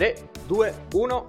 3, 2, 1.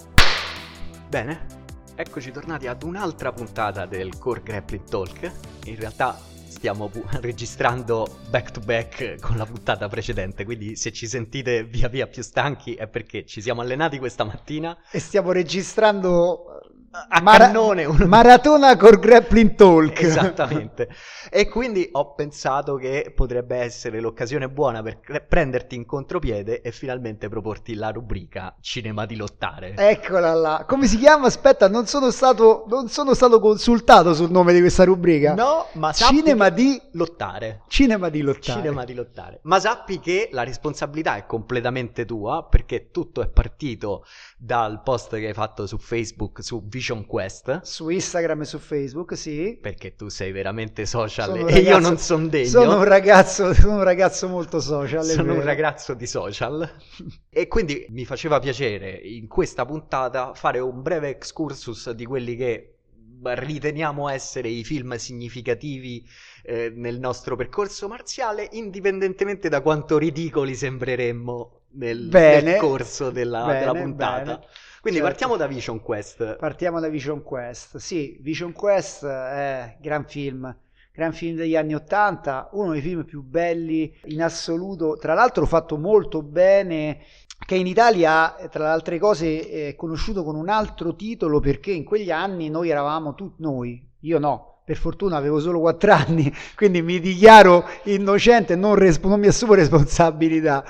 Bene, eccoci tornati ad un'altra puntata del Core Grappling Talk. In realtà stiamo pu- registrando back to back con la puntata precedente, quindi se ci sentite via via più stanchi è perché ci siamo allenati questa mattina E stiamo registrando a Mara- cannone un- Maratona Core Grappling Talk. Esattamente. E quindi ho pensato che potrebbe essere l'occasione buona per cre- prenderti in contropiede e finalmente proporti la rubrica Cinema di lottare. Eccola là. Come si chiama? Aspetta, non sono stato, non sono stato consultato sul nome di questa rubrica. No, ma Cinema che- di lottare. Cinema di lottare. Cinema di lottare. Ma sappi che la responsabilità è completamente tua perché tutto è partito dal post che hai fatto su Facebook su Vision Quest. Su Instagram e su Facebook, sì. Perché tu sei veramente social Sono e io non sono degno. Sono un ragazzo, sono un ragazzo molto social. Sono un ragazzo di social e quindi mi faceva piacere in questa puntata fare un breve excursus di quelli che riteniamo essere i film significativi eh, nel nostro percorso marziale, indipendentemente da quanto ridicoli sembreremmo nel, Bene. nel corso della, Bene, della puntata. bene. Quindi Certo. partiamo da Vision Quest. Partiamo da Vision Quest. Sì, Vision Quest è gran film, gran film degli anni Ottanta, uno dei film più belli in assoluto, tra l'altro fatto molto bene, che in Italia, tra le altre cose, è conosciuto con un altro titolo perché in quegli anni noi eravamo tutti noi, io no. Per fortuna avevo solo 4 anni, quindi mi dichiaro innocente, non, resp- non mi assumo responsabilità.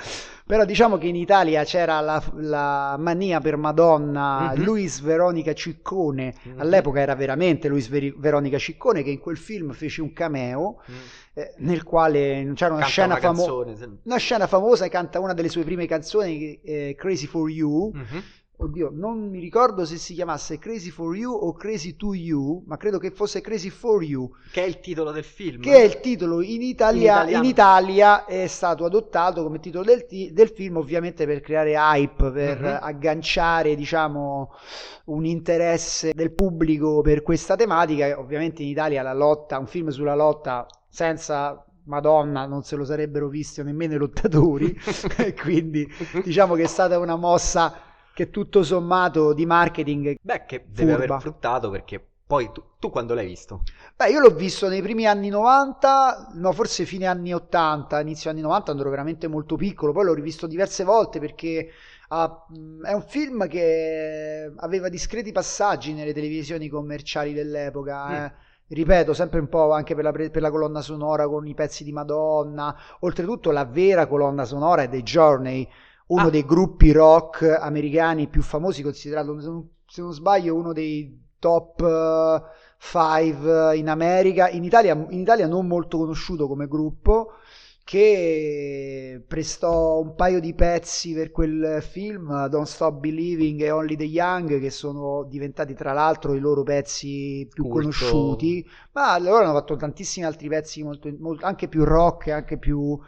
Però diciamo che in Italia c'era la, la mania per Madonna, Mhm. Luis Veronica Ciccone, Mhm. all'epoca era veramente Luis Veri- Veronica Ciccone che in quel film fece un cameo Mm. eh, nel quale c'era una scena, una famo- canzone. se- una scena famosa, canta una delle sue prime canzoni, eh, Crazy for You. Mhm. Oddio, non mi ricordo se si chiamasse Crazy for You o Crazy to You, ma credo che fosse Crazy for You. Che è il titolo del film. che è il titolo in Italia, In in. Italia è stato adottato come titolo del, ti- del film ovviamente per creare hype, per Mhm. agganciare diciamo un interesse del pubblico per questa tematica, ovviamente in Italia la lotta, un film sulla lotta senza Madonna non se lo sarebbero visti nemmeno i lottatori quindi diciamo che è stata una mossa che tutto sommato di marketing Beh, che deve Furba. aver fruttato perché poi tu, tu quando l'hai visto? Beh, io l'ho visto nei primi anni 90, no, forse fine anni 80, inizio anni 90, quando ero veramente molto piccolo, poi l'ho rivisto diverse volte perché ah, mh, è un film che aveva discreti passaggi nelle televisioni commerciali dell'epoca. Mm. eh. Ripeto, sempre un po' anche per la, per la colonna sonora con i pezzi di Madonna. Oltretutto, la vera colonna sonora è The Journey, uno Ah. dei gruppi rock americani più famosi, considerato, se non, sbaglio, uno dei top 5 in America, in Italia, in Italia non molto conosciuto come gruppo, che prestò un paio di pezzi per quel film, Don't Stop Believing e Only the Young, che sono diventati tra l'altro i loro pezzi più Culto. conosciuti, ma loro hanno fatto tantissimi altri pezzi molto, molto- anche più rock, e anche più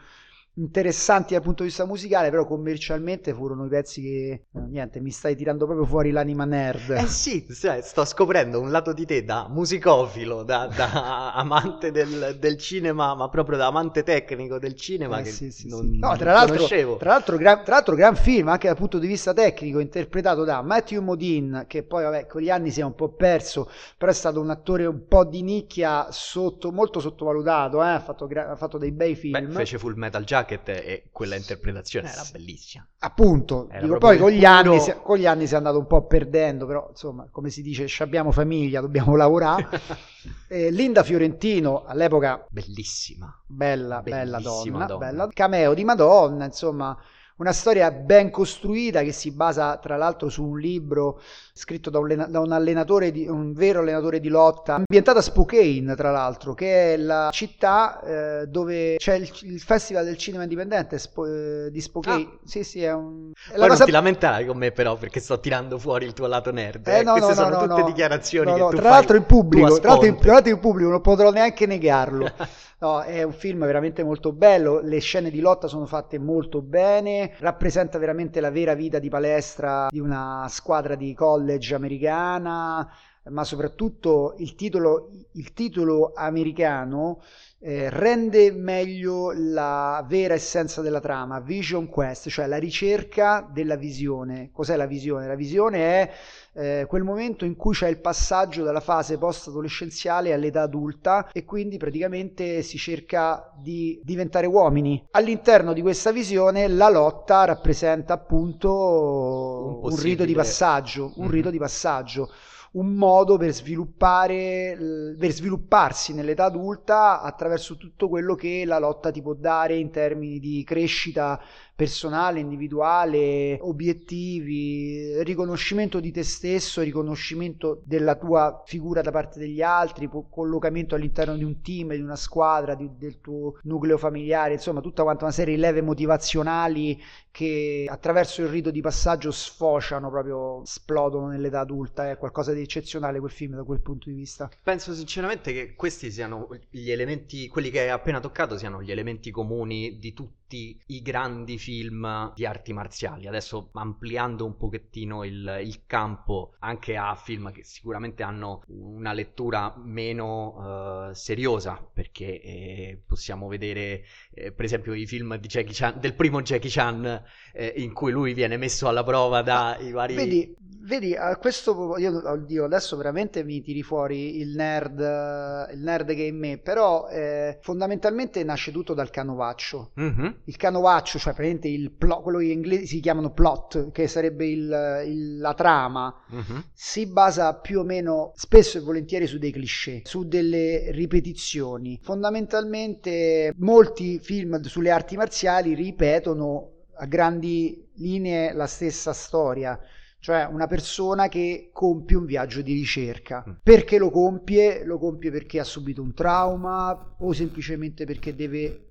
interessanti dal punto di vista musicale, però commercialmente furono i pezzi che eh, niente, mi stai tirando proprio fuori l'anima nerd. Eh sì, sai, sto scoprendo un lato di te da musicofilo, da, da amante del, del cinema, ma proprio da amante tecnico del cinema Eh, che sì, sì, non, sì. No, non tra l'altro, conoscevo. tra l'altro, gran, tra l'altro gran film anche dal punto di vista tecnico interpretato da Matthew Modine che poi vabbè con gli anni si è un po' perso però è stato un attore un po' di nicchia sotto, molto sottovalutato eh, ha, fatto ha fatto dei bei film Beh, fece Full Metal Jacket e quella interpretazione era bellissima. appunto Era dico, poi con gli, anni, si, con gli anni si è andato un po' perdendo però insomma come si dice ci abbiamo famiglia dobbiamo lavorare Eh, Linda Fiorentino all'epoca Bellissima. Bella, bella Bellissima donna, donna. bella. Cameo di Madonna, insomma, una storia ben costruita che si basa tra l'altro su un libro scritto da un, da un allenatore, di, un vero allenatore di lotta, ambientata a Spokane, tra l'altro, che è la città eh, dove c'è il, il Festival del Cinema Indipendente Spo- eh, di Spokane. Sì, sì, è un... è Poi cosa- non ti lamentare con me però perché sto tirando fuori il tuo lato nerd. Eh, eh. no, Queste no, sono no, tutte no. dichiarazioni No, che tu tra fai l'altro in pubblico, tra l'altro in, tra l'altro in pubblico non potrò neanche negarlo. No, è un film veramente molto bello, le scene di lotta sono fatte molto bene, rappresenta veramente la vera vita di palestra di una squadra di college americana. ma soprattutto il titolo, il titolo americano eh, rende meglio la vera essenza della trama, Vision Quest, cioè la ricerca della visione. Cos'è la visione? La visione è eh, quel momento in cui c'è il passaggio dalla fase post-adolescenziale all'età adulta e quindi praticamente si cerca di diventare uomini. All'interno di questa visione la lotta rappresenta appunto un, un rito di passaggio, un mm-hmm. rito di passaggio un modo per sviluppare, per svilupparsi nell'età adulta attraverso tutto quello che la lotta ti può dare in termini di crescita personale, individuale, obiettivi, riconoscimento di te stesso, riconoscimento della tua figura da parte degli altri, collocamento all'interno di un team, di una squadra, di, del tuo nucleo familiare, insomma tutta quanta una serie di leve motivazionali che attraverso il rito di passaggio sfociano proprio, esplodono nell'età adulta, è qualcosa di eccezionale quel film da quel punto di vista. Penso sinceramente che questi siano gli elementi, quelli che hai appena toccato, siano gli elementi comuni di tutti i grandi film di arti marziali. Adesso ampliando un pochettino il, il campo anche a film che sicuramente hanno una lettura meno uh, seriosa, perché eh, possiamo vedere eh, per esempio i film Chan, del primo Jackie Chan eh, in cui lui viene messo alla prova dai vari... Vedi, vedi, a questo io oddio, adesso veramente mi tiri fuori il nerd, il nerd che è in me, però eh, fondamentalmente nasce tutto dal canovaccio. Mm-hmm. Il canovaccio, cioè praticamente il plot, quello che in inglese si chiamano plot, che sarebbe il, il, la trama, mm-hmm. si basa più o meno spesso e volentieri su dei cliché, su delle ripetizioni. Fondamentalmente molti film sulle arti marziali ripetono a grandi linee la stessa storia cioè una persona che compie un viaggio di ricerca. Mm. Perché lo compie? Lo compie perché ha subito un trauma o semplicemente perché deve,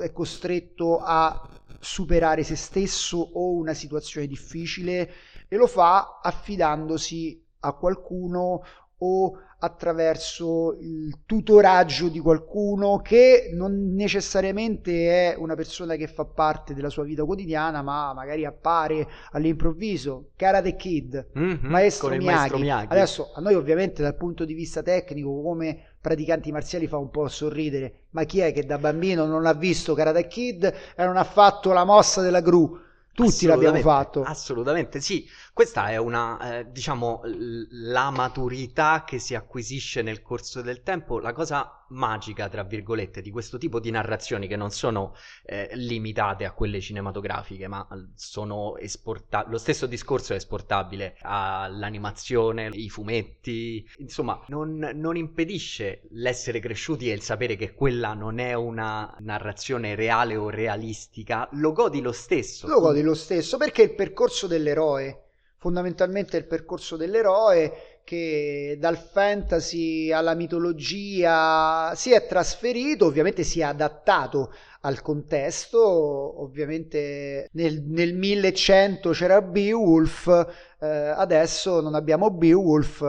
è costretto a superare se stesso o una situazione difficile e lo fa affidandosi a qualcuno o attraverso il tutoraggio di qualcuno che non necessariamente è una persona che fa parte della sua vita quotidiana, ma magari appare all'improvviso. Karate Kid, mm-hmm, maestro, Miyagi. maestro Miyagi. Adesso a noi ovviamente dal punto di vista tecnico come praticanti marziali fa un po' sorridere, ma chi è che da bambino non ha visto Karate Kid e non ha fatto la mossa della gru? Tutti l'abbiamo fatto. Assolutamente sì. Questa è una, eh, diciamo, la maturità che si acquisisce nel corso del tempo. La cosa magica, tra virgolette, di questo tipo di narrazioni che non sono eh, limitate a quelle cinematografiche, ma sono esportabili. Lo stesso discorso è esportabile all'animazione, ai fumetti. Insomma, non, non impedisce l'essere cresciuti e il sapere che quella non è una narrazione reale o realistica. Lo godi lo stesso. Lo godi lo stesso perché il percorso dell'eroe fondamentalmente il percorso dell'eroe che dal fantasy alla mitologia si è trasferito, ovviamente si è adattato al contesto, ovviamente nel, nel 1100 c'era Beowulf, eh, adesso non abbiamo Beowulf, eh,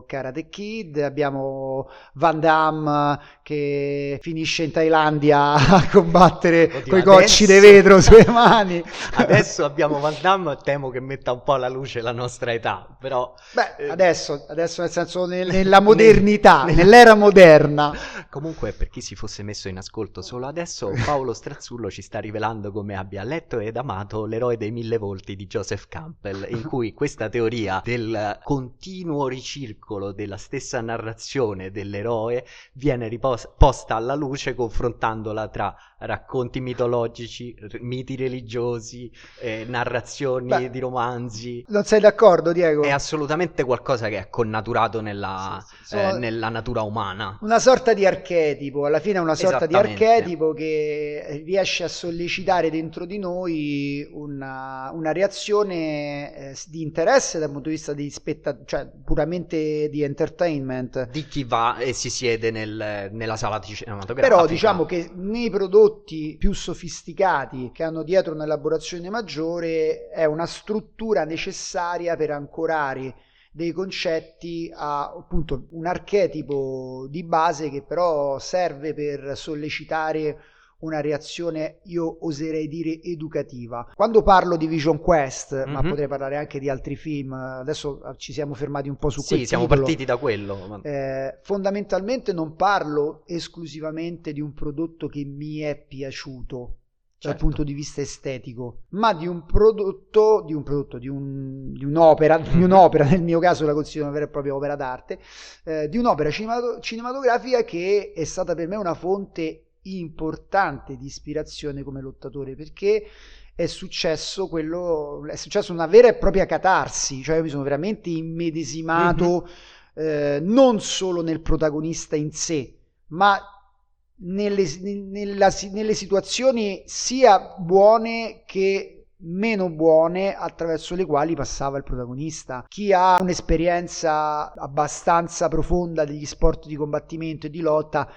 abbiamo Karate Kid, abbiamo Van Damme che finisce in Thailandia a combattere con i cocci di vetro sulle mani. Adesso abbiamo Van Damme, temo che metta un po' alla luce la nostra età, però... Beh, eh, adesso, adesso nel senso nel, nella modernità, nell'era moderna. Comunque per chi si fosse messo in ascolto solo adesso, Paolo Strazzullo ci sta rivelando come abbia letto ed amato L'eroe dei mille volti di Joseph Campbell, in cui questa teoria del continuo ricircolo della stessa narrazione dell'eroe viene riposta alla luce confrontandola tra racconti mitologici, miti religiosi, eh, narrazioni Beh, di romanzi. Non sei d'accordo, Diego? È assolutamente qualcosa che è connaturato nella, sì, sì. Eh, nella natura umana. Una sorta di archetipo, alla fine è una sorta di archetipo che riesce a sollecitare dentro di noi una, una reazione eh, di interesse dal punto di vista di spettatori, cioè puramente di entertainment. Di chi va e si siede nel, nella sala cinematografica. Però diciamo che nei prodotti prodotti più sofisticati che hanno dietro un'elaborazione maggiore è una struttura necessaria per ancorare dei concetti a appunto un archetipo di base che però serve per sollecitare una reazione, io oserei dire, educativa. Quando parlo di Vision Quest, mm-hmm. ma mhm. potrei parlare anche di altri film, adesso ci siamo fermati un po' su sì, siamo titolo. partiti da quello. Eh, fondamentalmente non parlo esclusivamente di un prodotto che mi è piaciuto, dal certo. punto di vista estetico, ma di un prodotto, di, un prodotto, di, un, di un'opera, di mhm. un'opera, nel mio caso la considero una vera e propria opera d'arte, eh, di un'opera cinematografica che è stata per me una fonte importante di ispirazione come lottatore perché è successo quello è successo una vera e propria catarsi cioè io mi sono veramente immedesimato mm-hmm. eh, non solo nel protagonista in sé ma nelle, nella, nelle situazioni sia buone che meno buone attraverso le quali passava il protagonista. Chi ha un'esperienza abbastanza profonda degli sport di combattimento e di lotta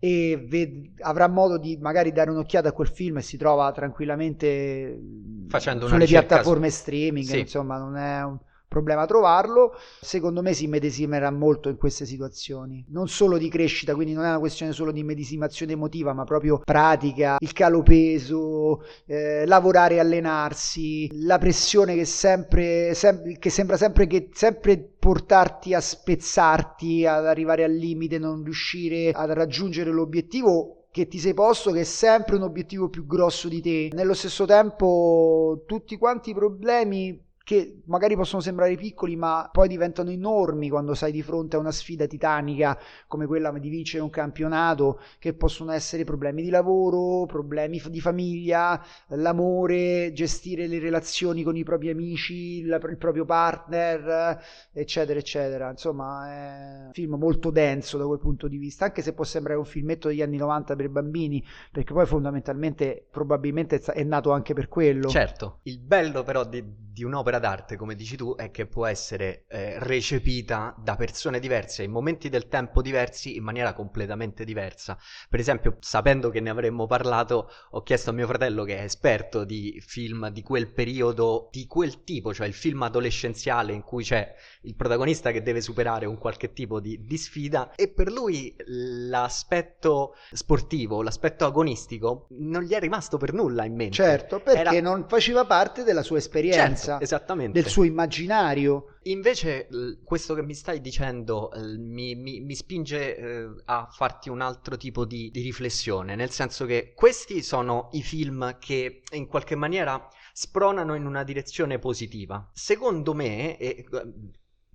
e ved- avrà modo di magari dare un'occhiata a quel film e si trova tranquillamente Facendo sulle piattaforme streaming, sì. insomma non è un problema trovarlo. Secondo me si medesimerà molto in queste situazioni, non solo di crescita, quindi non è una questione solo di medesimazione emotiva, ma proprio pratica, il calo peso, eh, lavorare e allenarsi, la pressione che, sempre, sem- che sembra sempre, che, sempre portarti a spezzarti, ad arrivare al limite, non riuscire a raggiungere l'obiettivo che ti sei posto che è sempre un obiettivo più grosso di te. Nello stesso tempo tutti quanti i problemi che magari possono sembrare piccoli ma poi diventano enormi quando sei di fronte a una sfida titanica come quella di vincere un campionato che possono essere problemi di lavoro, problemi di famiglia, l'amore, gestire le relazioni con i propri amici, il, proprio partner, eccetera, eccetera. Insomma, è un film molto denso da quel punto di vista, anche se può sembrare un filmetto degli anni 90 per bambini, perché poi fondamentalmente probabilmente è nato anche per quello. Certo, il bello però di, di un'opera d'arte, come dici tu, è che può essere eh, recepita da persone diverse in momenti del tempo diversi in maniera completamente diversa. Per esempio, sapendo che ne avremmo parlato, ho chiesto a mio fratello, che è esperto di film di quel periodo, di quel tipo, cioè il film adolescenziale in cui c'è il protagonista che deve superare un qualche tipo di, di sfida, e per lui l'aspetto sportivo, l'aspetto agonistico, non gli è rimasto per nulla in mente. Certo, perché Era... non faceva parte della sua esperienza. Certo, Esattamente. Del suo immaginario. Invece questo che mi stai dicendo mi, mi, mi spinge eh, a farti un altro tipo di, di riflessione, nel senso che questi sono i film che in qualche maniera spronano in una direzione positiva. Secondo me, e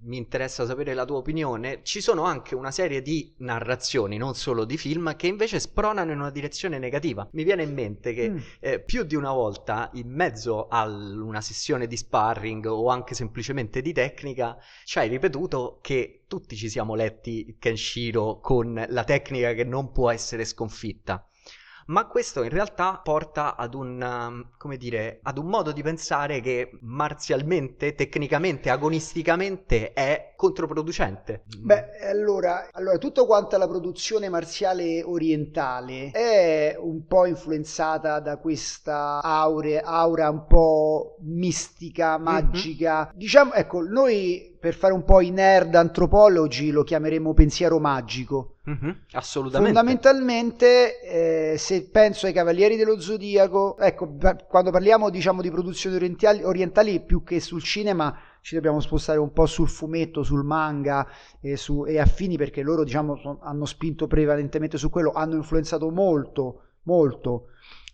mi interessa sapere la tua opinione, ci sono anche una serie di narrazioni, non solo di film, che invece spronano in una direzione negativa. Mi viene in mente che mm. eh, più di una volta, in mezzo a una sessione di sparring o anche semplicemente di tecnica, ci hai ripetuto che tutti ci siamo letti Kenshiro con la tecnica che non può essere sconfitta ma questo in realtà porta ad un, um, come dire, ad un modo di pensare che marzialmente, tecnicamente, agonisticamente è controproducente. Beh, allora, allora tutta quanta la produzione marziale orientale è un po' influenzata da questa aure, aura un po' mistica, mhm. magica. Mm-hmm. Diciamo, ecco, noi per fare un po' i nerd antropologi lo chiameremo pensiero magico. Mm-hmm, assolutamente. Fondamentalmente, eh, se penso ai Cavalieri dello Zodiaco, ecco, quando parliamo diciamo di produzioni orientali, orientali più che sul cinema, ci dobbiamo spostare un po' sul fumetto, sul manga e, su, e affini, perché loro diciamo hanno spinto prevalentemente su quello, hanno influenzato molto, molto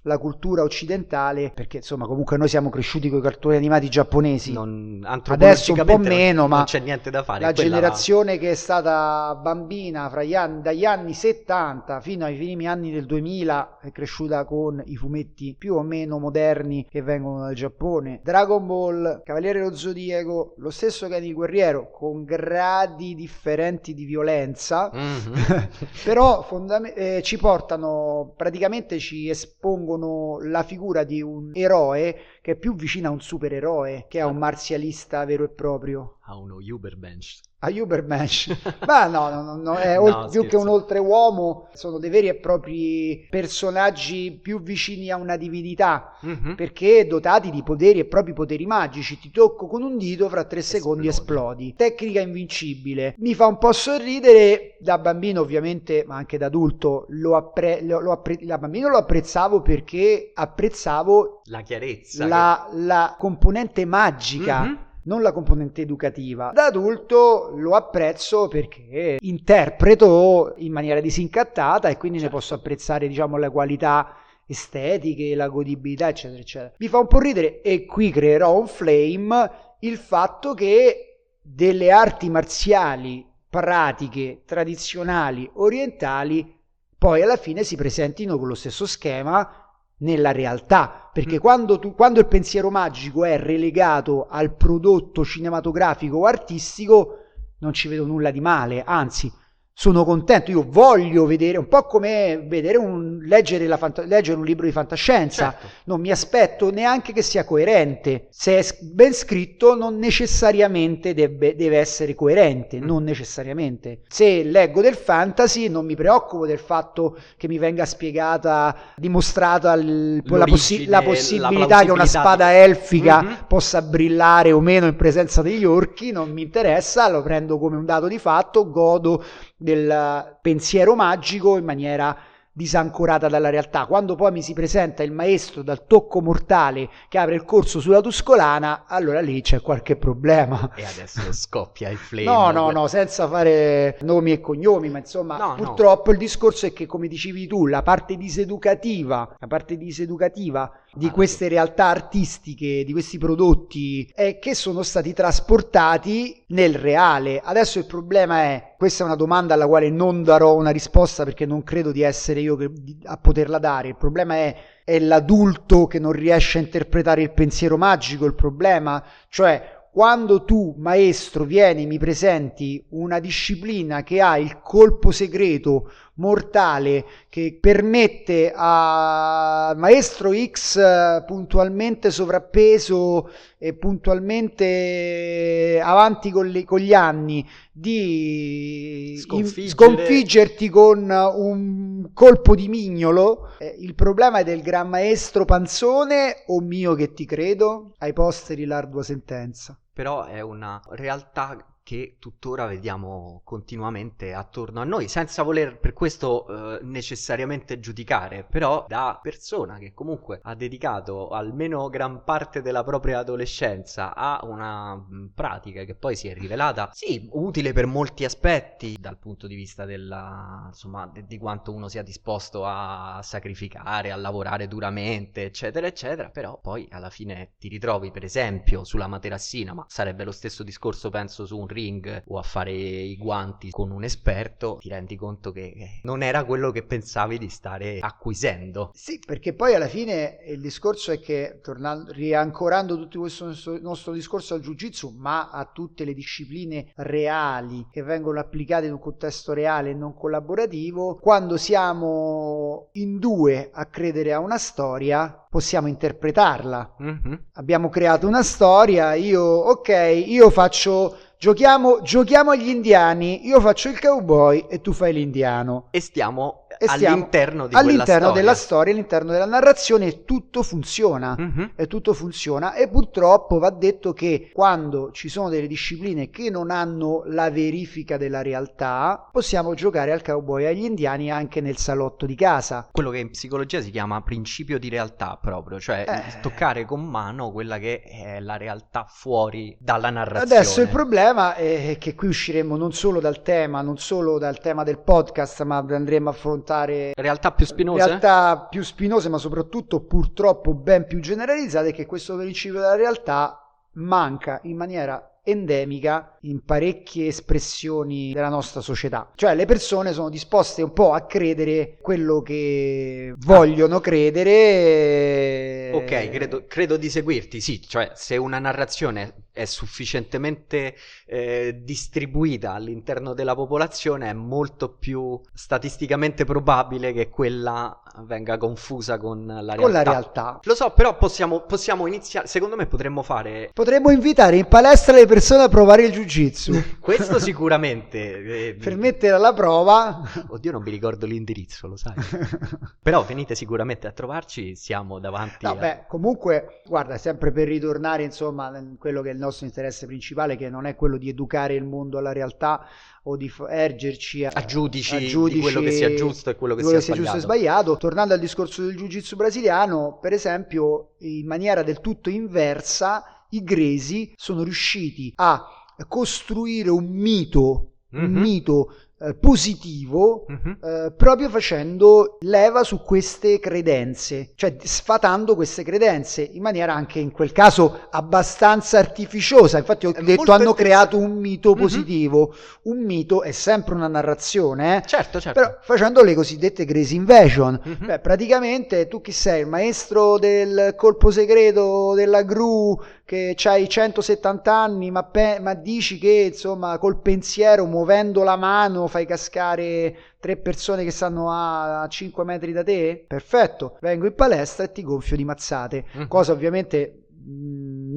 la cultura occidentale, perché insomma comunque noi siamo cresciuti con i cartoni animati giapponesi, non, adesso un po' meno, ma non c'è niente da fare. La generazione là... che è stata bambina gli anni, dagli anni 70 fino ai primi anni del 2000 è cresciuta con i fumetti più o meno moderni che vengono dal Giappone. Dragon Ball, Cavaliere dello Zodiaco, lo stesso il Guerriero, con gradi differenti di violenza, mm-hmm. però fondam- eh, ci portano, praticamente ci espongono pongono la figura di un eroe che è più vicina a un supereroe che a un marzialista vero e proprio. A uno Uberbench. A Ubermensch. Ma no, no, no, è no, più che un oltreuomo, sono dei veri e propri personaggi più vicini a una divinità, mm-hmm. perché dotati di poteri e propri poteri magici. Ti tocco con un dito, fra tre secondi esplodi. Tecnica invincibile. Mi fa un po' sorridere, da bambino ovviamente, ma anche da adulto, lo appre- lo, lo appre- da bambino lo apprezzavo perché apprezzavo la chiarezza, la, che... la componente magica. Mm-hmm non la componente educativa. Da adulto lo apprezzo perché interpreto in maniera disincattata e quindi certo. ne posso apprezzare, diciamo, le qualità estetiche, la godibilità, eccetera, eccetera. Mi fa un po' ridere e qui creerò un flame il fatto che delle arti marziali pratiche tradizionali orientali poi alla fine si presentino con lo stesso schema nella realtà, perché mm. quando, tu, quando il pensiero magico è relegato al prodotto cinematografico o artistico, non ci vedo nulla di male, anzi sono contento, io voglio vedere, un po' come vedere un, leggere, fanta- leggere un libro di fantascienza, certo. non mi aspetto neanche che sia coerente, se è ben scritto non necessariamente deve, deve essere coerente, mm. non necessariamente. Se leggo del fantasy non mi preoccupo del fatto che mi venga spiegata, dimostrata il, la, possi- la, possibilità la che una spada elfica mm-hmm. possa brillare o meno in presenza degli orchi, non mi interessa, lo prendo come un dato di fatto, godo del pensiero magico in maniera disancorata dalla realtà. Quando poi mi si presenta il maestro dal tocco mortale che apre il corso sulla Tuscolana, allora lì c'è qualche problema. E adesso scoppia il flame. No, no, no, senza fare nomi e cognomi, ma insomma, no, purtroppo no. il discorso è che, come dicevi tu, la parte diseducativa, la parte diseducativa di queste realtà artistiche, di questi prodotti, è che sono stati trasportati nel reale. Adesso il problema è, questa è una domanda alla quale non darò una risposta perché non credo di essere io che, a poterla dare. Il problema è, è l'adulto che non riesce a interpretare il pensiero magico, il problema, cioè quando tu, maestro, vieni mi presenti una disciplina che ha il colpo segreto mortale che permette a maestro X eh, puntualmente sovrappeso e puntualmente avanti con, le, con gli anni di sconfiggerti con un colpo di mignolo. Eh, il problema è del gran maestro Panzone o mio che ti credo? Ai posteri l'ardua sentenza. Però è una realtà che tuttora vediamo continuamente attorno a noi, senza voler per questo eh, necessariamente giudicare, però da persona che comunque ha dedicato almeno gran parte della propria adolescenza a una mm, pratica che poi si è rivelata, sì, utile per molti aspetti, dal punto di vista della, insomma, di, quanto uno sia disposto a sacrificare, a lavorare duramente, eccetera, eccetera, però poi alla fine ti ritrovi, per esempio, sulla materassina, ma sarebbe lo stesso discorso, penso, su un ring o a fare i guanti con un esperto, ti rendi conto che non era quello che pensavi di stare acquisendo. Sì, perché poi alla fine il discorso è che, tornando, riancorando tutto questo nostro, nostro discorso al jiu-jitsu, ma a tutte le discipline reali che vengono applicate in un contesto reale e non collaborativo, quando siamo in due a credere a una storia, possiamo interpretarla. Mm-hmm. Abbiamo creato una storia, io, ok, io faccio Giochiamo, giochiamo agli indiani, io faccio il cowboy e tu fai l'indiano. E stiamo e all'interno di all'interno storia. della storia, all'interno della narrazione e tutto funziona. Mm-hmm. E tutto funziona. E purtroppo va detto che quando ci sono delle discipline che non hanno la verifica della realtà, possiamo giocare al cowboy e agli indiani anche nel salotto di casa. Quello che in psicologia si chiama principio di realtà proprio, cioè eh... toccare con mano quella che è la realtà fuori dalla narrazione. Adesso il problema è che qui usciremo non solo dal tema, non solo dal tema del podcast, ma andremo a affrontare affrontare realtà più spinose, realtà più spinose ma soprattutto purtroppo ben più generalizzate, che questo principio della realtà manca in maniera endemica in parecchie espressioni della nostra società. Cioè le persone sono disposte un po' a credere quello che vogliono credere Ok, credo, credo, di seguirti, sì, cioè se una narrazione è sufficientemente eh, distribuita all'interno della popolazione è molto più statisticamente probabile che quella venga confusa con la realtà. Con la realtà. Lo so, però possiamo, possiamo iniziare, secondo me potremmo fare... Potremmo invitare in palestra le persone a provare il jiu-jitsu. Questo sicuramente. Eh, per mettere alla prova... Oddio, non mi ricordo l'indirizzo, lo sai. però venite sicuramente a trovarci, siamo davanti... No, a... beh, comunque, guarda, sempre per ritornare, insomma, in quello che è il nostro interesse principale, che non è quello di educare il mondo alla realtà, o di ergerci a, a, giudici, a giudici di quello che sia giusto e quello che, quello sia, che sia giusto e sbagliato. Tornando al discorso del jiu-jitsu brasiliano, per esempio, in maniera del tutto inversa, i gresi sono riusciti a costruire un mito, mm-hmm. un mhm. mito eh, positivo uh-huh. eh, proprio facendo leva su queste credenze, cioè sfatando queste credenze in maniera anche in quel caso abbastanza artificiosa. Infatti ho è detto hanno creato un mito mhm. positivo. Uh-huh. Un mito è sempre una narrazione, eh? certo, certo. però facendo le cosiddette Grace Invasion. Uh-huh. Beh, praticamente tu chi sei? Il maestro del colpo segreto della gru che hai 170 anni, ma, pe- ma, dici che insomma col pensiero, muovendo la mano, fai cascare tre persone che stanno a 5 metri da te? Perfetto, vengo in palestra e ti gonfio di mazzate. Mm-hmm. Cosa ovviamente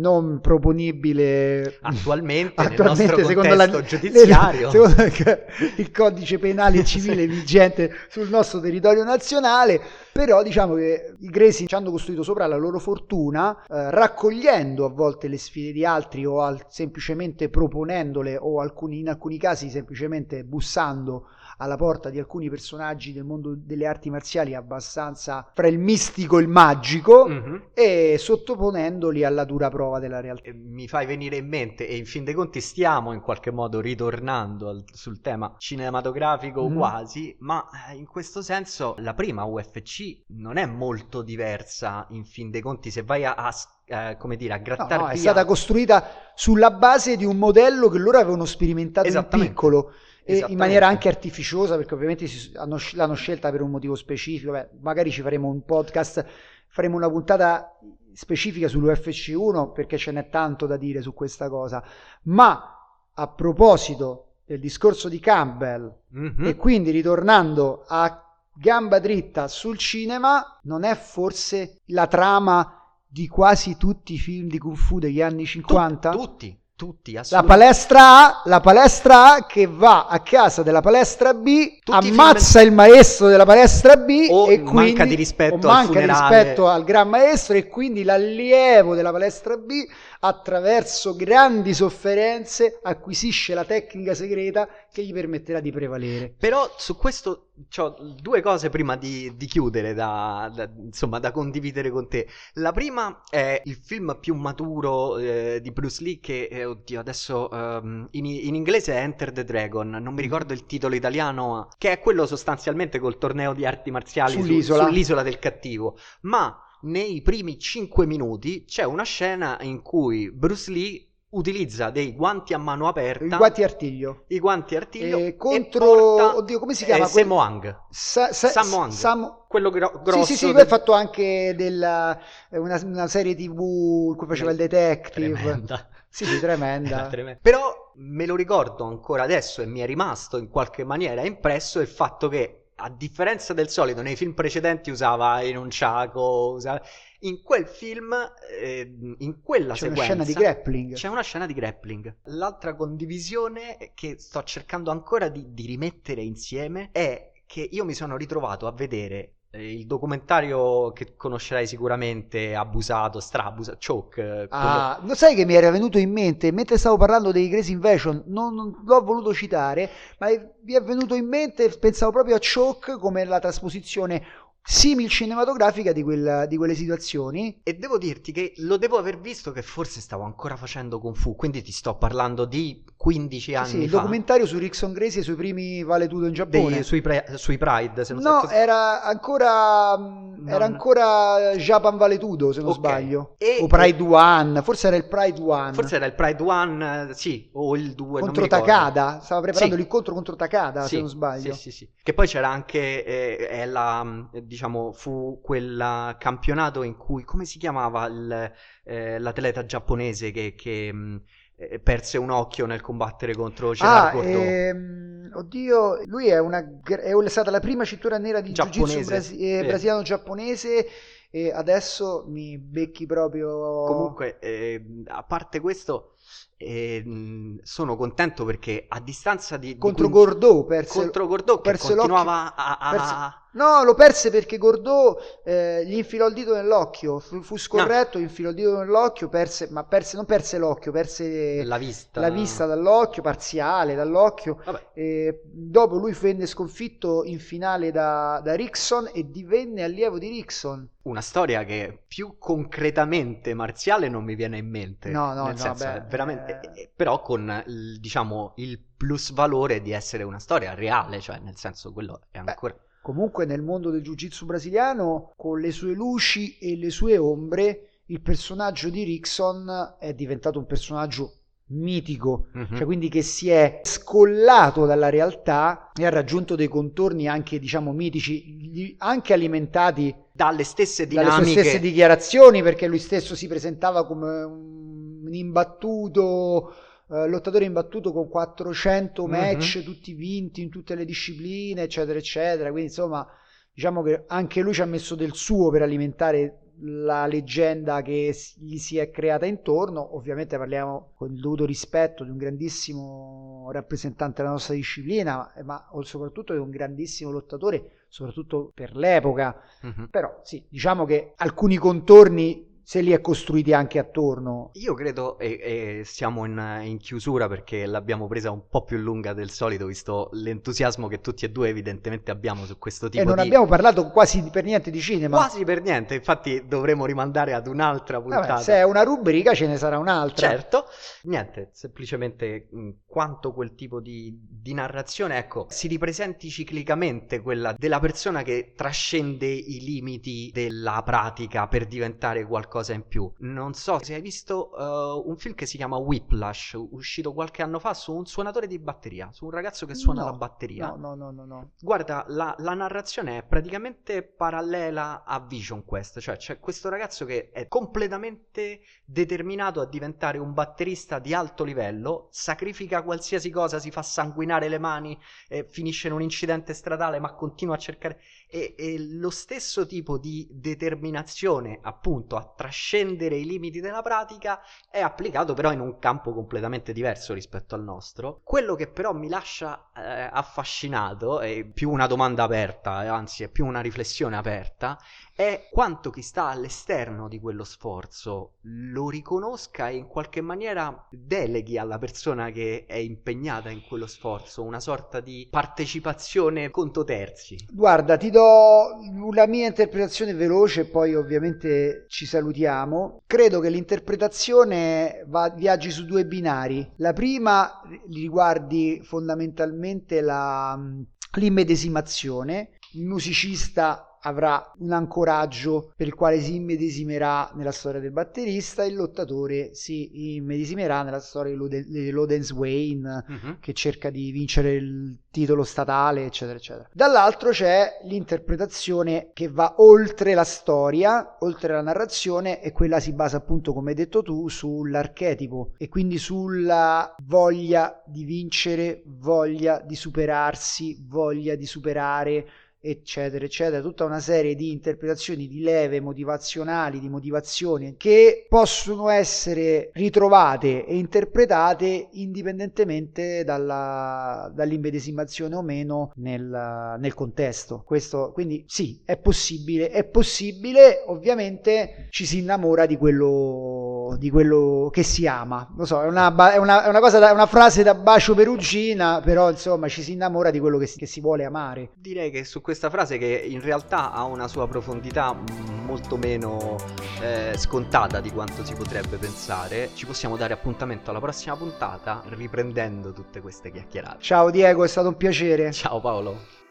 non proponibile attualmente, attualmente secondo la, giudiziario. secondo il codice penale civile vigente sul nostro territorio nazionale però diciamo che i greci ci hanno costruito sopra la loro fortuna eh, raccogliendo a volte le sfide di altri o al, semplicemente proponendole o alcuni, in alcuni casi semplicemente bussando alla porta di alcuni personaggi del mondo delle arti marziali abbastanza fra il mistico e il magico mm-hmm. e sottoponendoli alla dura prova della realtà. Mi fai venire in mente, e in fin dei conti stiamo in qualche modo ritornando al, sul tema cinematografico mm-hmm. quasi, ma eh, in questo senso la prima UFC non è molto diversa in fin dei conti se vai a, a eh, come dire, a grattare no, no, è stata costruita sulla base di un modello che loro avevano sperimentato in piccolo e in maniera anche artificiosa perché ovviamente si, hanno, l'hanno scelta per un motivo specifico Beh, magari ci faremo un podcast faremo una puntata specifica sull'UFC 1 perché ce n'è tanto da dire su questa cosa ma a proposito del discorso di Campbell mm-hmm. e quindi ritornando a gamba dritta sul cinema non è forse la trama di quasi tutti i film di Kung Fu degli anni 50? Tut- tutti, tutti, la palestra A, la palestra A che va a casa della palestra B, Tutti ammazza film... il maestro della palestra B o e quindi manca di rispetto, manca di rispetto al gran maestro e quindi l'allievo della palestra B attraverso grandi sofferenze acquisisce la tecnica segreta che gli permetterà di prevalere. Però su questo ho due cose prima di, di chiudere da, da, insomma, da condividere con te. La prima è il film più maturo eh, di Bruce Lee che, eh, oddio, adesso um, in, in, inglese è Enter the Dragon, non mi ricordo il titolo italiano, che è quello sostanzialmente col torneo di arti marziali sull'isola, su, sull'isola del cattivo. Ma nei primi 5 minuti c'è una scena in cui Bruce Lee utilizza dei guanti a mano aperta. I guanti artiglio. I guanti artiglio. E contro... Oddio, come si chiama? Eh, quel... Samoang. Sa, sa, Samoang. Sam... Quello gro- grosso. Sì, sì, sì, del... ha fatto anche della, una, una, serie tv in cui faceva il detective. Tremenda. Sì, sì, tremenda. tremenda. Però me lo ricordo ancora adesso e mi è rimasto in qualche maniera impresso il fatto che a differenza del solito, nei film precedenti usava enunciaco, usava... in quel film, eh, in quella c'è sequenza... C'è una scena di grappling. C'è una scena di grappling. L'altra condivisione che sto cercando ancora di, di rimettere insieme è che io mi sono ritrovato a vedere il documentario che conoscerai sicuramente, abusato, strabusato, Choke. Eh, ah, quello... sai che mi era venuto in mente mentre stavo parlando dei Grace Invasion? Non, non l'ho voluto citare, ma mi è venuto in mente, pensavo proprio a Choke come la trasposizione simil cinematografica di, quella, di, quelle situazioni. E devo dirti che lo devo aver visto che forse stavo ancora facendo Kung Fu, quindi ti sto parlando di 15 anni sì, il fa. documentario su Rickson Gracie e sui primi valetudo in Giappone. Dei, sui, pre, sui, Pride, se non no, so era ancora, non... era ancora Japan Valetudo, se non okay. sbaglio. E, o Pride. One, forse era il Pride One. Forse era il Pride One, sì, o il 2. Contro Takada, stava preparando sì. l'incontro contro Takada, sì, se non sbaglio. Sì, sì, sì. Che poi c'era anche, eh, la, diciamo, fu quel campionato in cui, come si chiamava il, eh, l'atleta giapponese che... che eh, perse un occhio nel combattere contro Gerard ah, Gordon. Ehm, oddio, lui è, una, è stata la prima cintura nera di jiu-jitsu brasi- eh, brasiliano-giapponese e adesso mi becchi proprio... Comunque, eh, a parte questo, e, sono contento perché a distanza di contro di 15... Gordò perse, contro Gordò che continuava a, a... Perse... no lo perse perché Gordò eh, gli infilò il dito nell'occhio. Fu, fu scorretto no. infilò il dito nell'occhio perse ma perse non perse l'occhio perse la vista, la vista dall'occhio parziale dall'occhio. E dopo lui venne sconfitto in finale da, da Rickson e divenne allievo di Rickson. Una storia che più concretamente marziale non mi viene in mente. No no nel no, senso, beh, veramente eh, però con il, diciamo il plus valore di essere una storia reale, cioè nel senso quello è ancora... Beh, comunque nel mondo del jiu-jitsu brasiliano, con le sue luci e le sue ombre, il personaggio di Rickson è diventato un personaggio mitico, mm-hmm. cioè quindi che si è scollato dalla realtà e ha raggiunto dei contorni anche diciamo mitici, anche alimentati dalle stesse dinamiche, dalle sue stesse dichiarazioni, perché lui stesso si presentava come un imbattuto eh, lottatore imbattuto con 400 mhm. match mm-hmm. tutti vinti in tutte le discipline, eccetera, eccetera. Quindi, insomma, diciamo che anche lui ci ha messo del suo per alimentare la leggenda che gli si è creata intorno. Ovviamente parliamo con il dovuto rispetto di un grandissimo rappresentante della nostra disciplina, ma soprattutto di un grandissimo lottatore, soprattutto per l'epoca. Mm-hmm. Però sì, diciamo che alcuni contorni se li è costruiti anche attorno. Io credo, e, e siamo in, in, chiusura perché l'abbiamo presa un po' più lunga del solito, visto l'entusiasmo che tutti e due evidentemente abbiamo su questo tipo di... E non abbiamo parlato quasi per niente di cinema. Quasi per niente, infatti dovremo rimandare ad un'altra puntata. Vabbè, se è una rubrica ce ne sarà un'altra. Certo, niente, semplicemente quanto quel tipo di, di narrazione, ecco, si ripresenti ciclicamente quella della persona che trascende i limiti della pratica per diventare qualcosa qualcosa in più. Non so se hai visto uh, un film che si chiama Whiplash, uscito qualche anno fa su un suonatore di batteria, su un ragazzo che suona no, la batteria. No, no, no, no. no. Guarda, la, la, narrazione è praticamente parallela a Vision Quest, cioè c'è questo ragazzo che è completamente determinato a diventare un batterista di alto livello, sacrifica qualsiasi cosa, si fa sanguinare le mani, eh, finisce in un incidente stradale, ma continua a cercare... E, e lo stesso tipo di determinazione, appunto, a trascendere i limiti della pratica è applicato però in un campo completamente diverso rispetto al nostro. Quello che però mi lascia eh, affascinato, è più una domanda aperta, eh, anzi è più una riflessione aperta, è quanto chi sta all'esterno di quello sforzo lo riconosca e in qualche maniera deleghi alla persona che è impegnata in quello sforzo una sorta di partecipazione conto terzi. Guarda, ti do la mia interpretazione veloce poi ovviamente ci salutiamo. Credo che l'interpretazione va, viaggi su due binari. La prima riguardi fondamentalmente la, l'immedesimazione. Il musicista avrà un ancoraggio per il quale si immedesimerà nella storia del batterista, il lottatore si immedesimerà nella storia di Loden's Wayne uh-huh. che cerca di vincere il titolo statale, eccetera, eccetera. Dall'altro c'è l'interpretazione che va oltre la storia, oltre la narrazione e quella si basa appunto, come hai detto tu, sull'archetipo e quindi sulla voglia di vincere, voglia di superarsi, voglia di superare eccetera, eccetera, tutta una serie di interpretazioni di leve motivazionali, di motivazioni che possono essere ritrovate e interpretate indipendentemente dalla, dall'immedesimazione o meno nel, nel contesto. Questo, quindi sì, è possibile, è possibile, ovviamente ci si innamora di quello quello, di quello che si ama. Lo so, è una, è una, è una cosa da, una frase da bacio perugina, però insomma ci si innamora di quello che si, che si vuole amare. Direi che su questa frase che in realtà ha una sua profondità molto meno eh, scontata di quanto si potrebbe pensare, ci possiamo dare appuntamento alla prossima puntata riprendendo tutte queste chiacchierate. Ciao Diego, è stato un piacere. Ciao Paolo.